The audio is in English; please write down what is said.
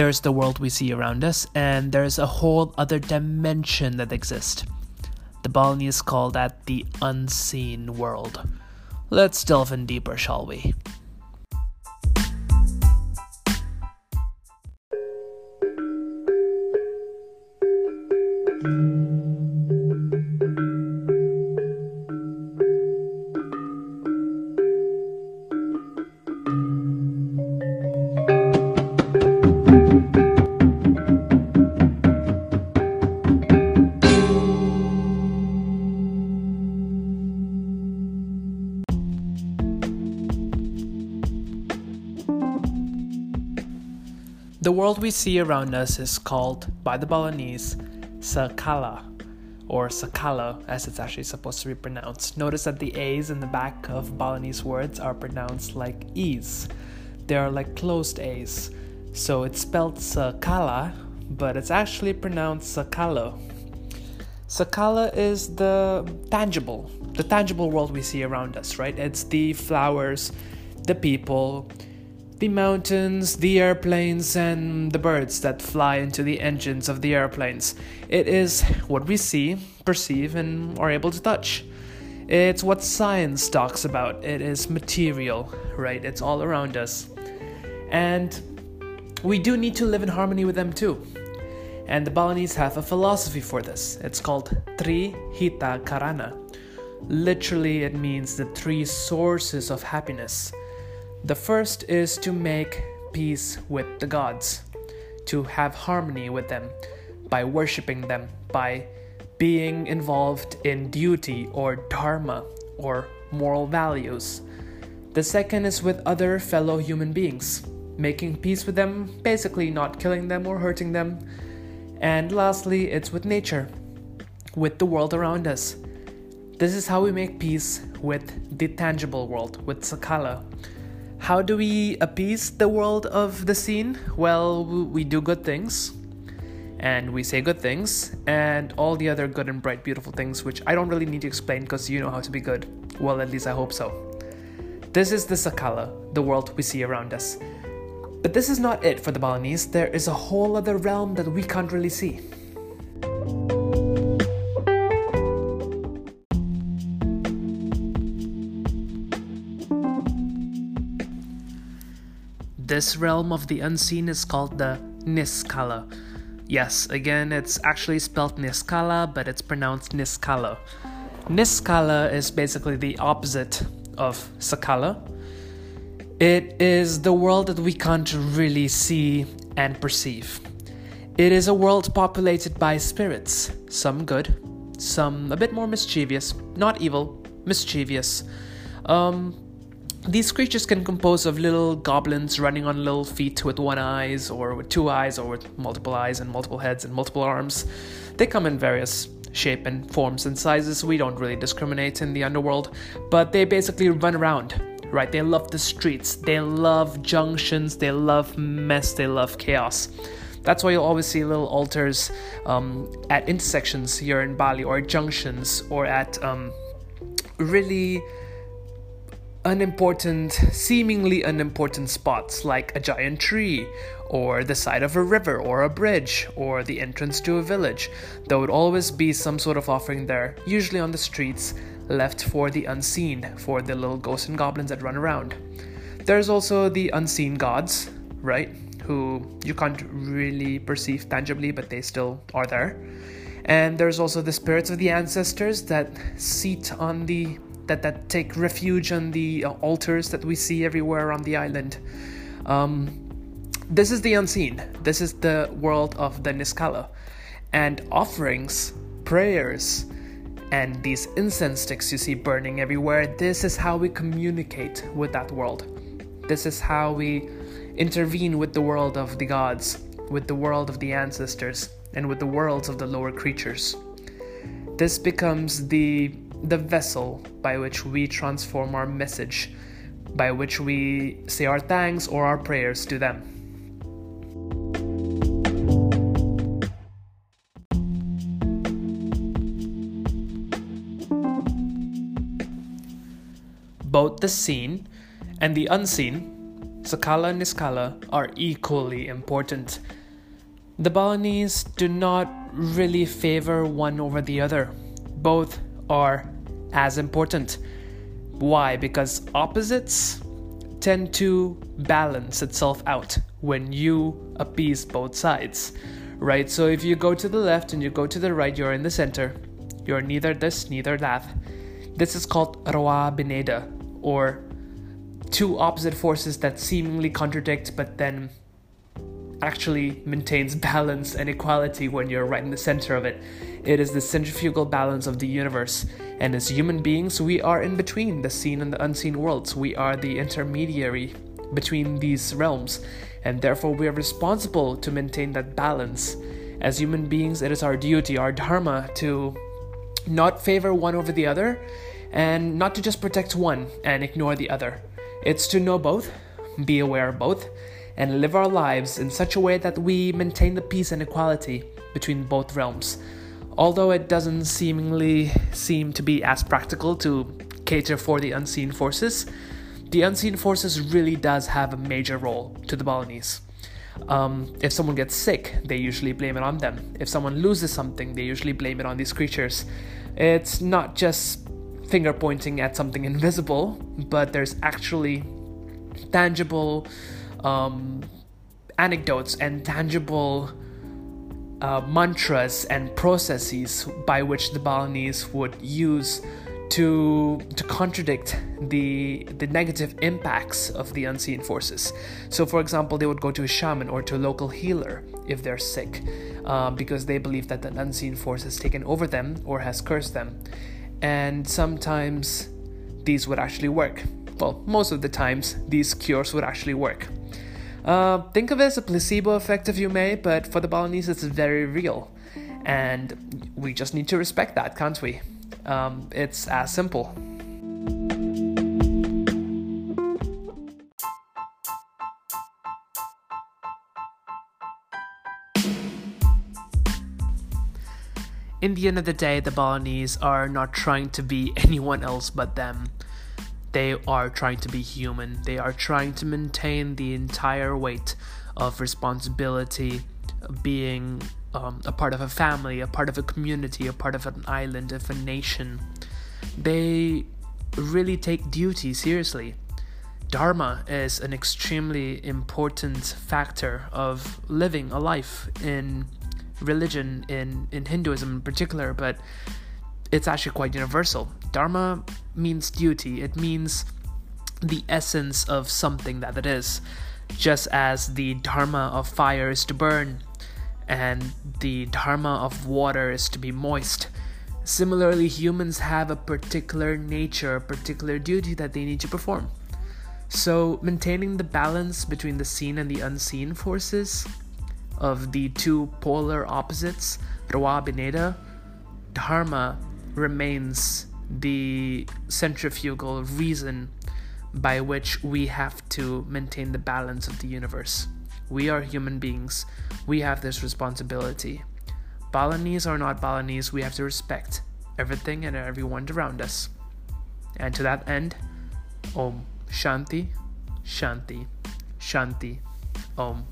There's the world we see around us, and there's a whole other dimension that exists. The Balinese call that the unseen world. Let's delve in deeper, shall we? The world we see around us is called, by the Balinese, Sakala, or Sakala as it's actually supposed to be pronounced. Notice that the A's in the back of Balinese words are pronounced like E's. They are like closed A's. So it's spelled Sakala, but it's actually pronounced Sakalo. Sakala is the tangible, the tangible world we see around us, right? It's the flowers, the people, the mountains, the airplanes, and the birds that fly into the engines of the airplanes. It is what we see, perceive, and are able to touch. It's what science talks about. It is material, right? It's all around us. And we do need to live in harmony with them too. And the Balinese have a philosophy for this. It's called Tri Hita Karana. Literally, it means the three sources of happiness. The first is to make peace with the gods, to have harmony with them by worshipping them, by being involved in duty or dharma or moral values. The second is with other fellow human beings, making peace with them, basically not killing them or hurting them. And lastly, it's with nature, with the world around us. This is how we make peace with the tangible world, with Sakala. How do we appease the world of the seen? Well, we do good things, and we say good things, and all the other good and bright, beautiful things, which I don't really need to explain because you know how to be good. Well, at least I hope so. This is the Sakala, the world we see around us. But this is not it for the Balinese, there is a whole other realm that we can't really see. This realm of the unseen is called the Niskala. Yes, again, it's actually spelled Niskala, but it's pronounced Niskala. Niskala is basically the opposite of Sakala. It is the world that we can't really see and perceive. It is a world populated by spirits, some good, some a bit more mischievous, not evil, mischievous. Um, these creatures can compose of little goblins running on little feet with one eyes or with two eyes or with multiple eyes and multiple heads and multiple arms. They come in various shape and forms and sizes. We don't really discriminate in the underworld, but they basically run around, right? They love the streets, they love junctions, they love mess, they love chaos. That's why you'll always see little altars um, at intersections here in Bali or junctions or at um, really unimportant, seemingly unimportant spots like a giant tree, or the side of a river, or a bridge, or the entrance to a village. There would always be some sort of offering there, usually on the streets, left for the unseen, for the little ghosts and goblins that run around. There's also the unseen gods, right? Who you can't really perceive tangibly, but they still are there. And there's also the spirits of the ancestors that seat on the that, that take refuge on the uh, altars that we see everywhere on the island. Um, this is the unseen. This is the world of the Niskala. And offerings, prayers, and these incense sticks you see burning everywhere, this is how we communicate with that world. This is how we intervene with the world of the gods, with the world of the ancestors, and with the worlds of the lower creatures. This becomes the the vessel by which we transform our message, by which we say our thanks or our prayers to them. Both the seen and the unseen, Sakala and Niskala are equally important. The Balinese do not really favor one over the other. Both are as important. Why? Because opposites tend to balance itself out when you appease both sides, right? So if you go to the left and you go to the right, you're in the center. You're neither this, neither that. This is called Rwa Bhineda, or two opposite forces that seemingly contradict but then actually maintains balance and equality when you're right in the center of it. It is the centrifugal balance of the universe. And as human beings, we are in between the seen and the unseen worlds. We are the intermediary between these realms, and therefore we are responsible to maintain that balance. As human beings, it is our duty, our dharma, to not favor one over the other and not to just protect one and ignore the other. It's to know both, be aware of both, and live our lives in such a way that we maintain the peace and equality between both realms. Although it doesn't seemingly seem to be as practical to cater for the unseen forces, the unseen forces really does have a major role to the Balinese. Um, if someone gets sick, they usually blame it on them. If someone loses something, they usually blame it on these creatures. It's not just finger pointing at something invisible, but there's actually tangible um, anecdotes and tangible uh, mantras and processes by which the Balinese would use to to contradict the the negative impacts of the unseen forces. So, for example, they would go to a shaman or to a local healer if they're sick, uh, because they believe that an unseen force has taken over them or has cursed them, and sometimes these would actually work. Well, most of the times these cures would actually work. Uh, think of it as a placebo effect if you may, but for the Balinese it's very real. And we just need to respect that, can't we? Um, it's as simple. In the end of the day, the Balinese are not trying to be anyone else but them they are trying to be human. They are trying to maintain the entire weight of responsibility, being um, a part of a family, a part of a community, a part of an island, of a nation. They really take duty seriously. Dharma is an extremely important factor of living a life in religion, in, in Hinduism in particular, but it's actually quite universal. Dharma means duty, it means the essence of something that it is, just as the dharma of fire is to burn and the dharma of water is to be moist. Similarly, humans have a particular nature, a particular duty that they need to perform. So, maintaining the balance between the seen and the unseen forces of the two polar opposites, Rwa Bhineda, Dharma remains the centrifugal reason by which we have to maintain the balance of the universe. We are human beings, we have this responsibility. Balinese or not Balinese, we have to respect everything and everyone around us. And to that end, Om Shanti, Shanti, Shanti, Om.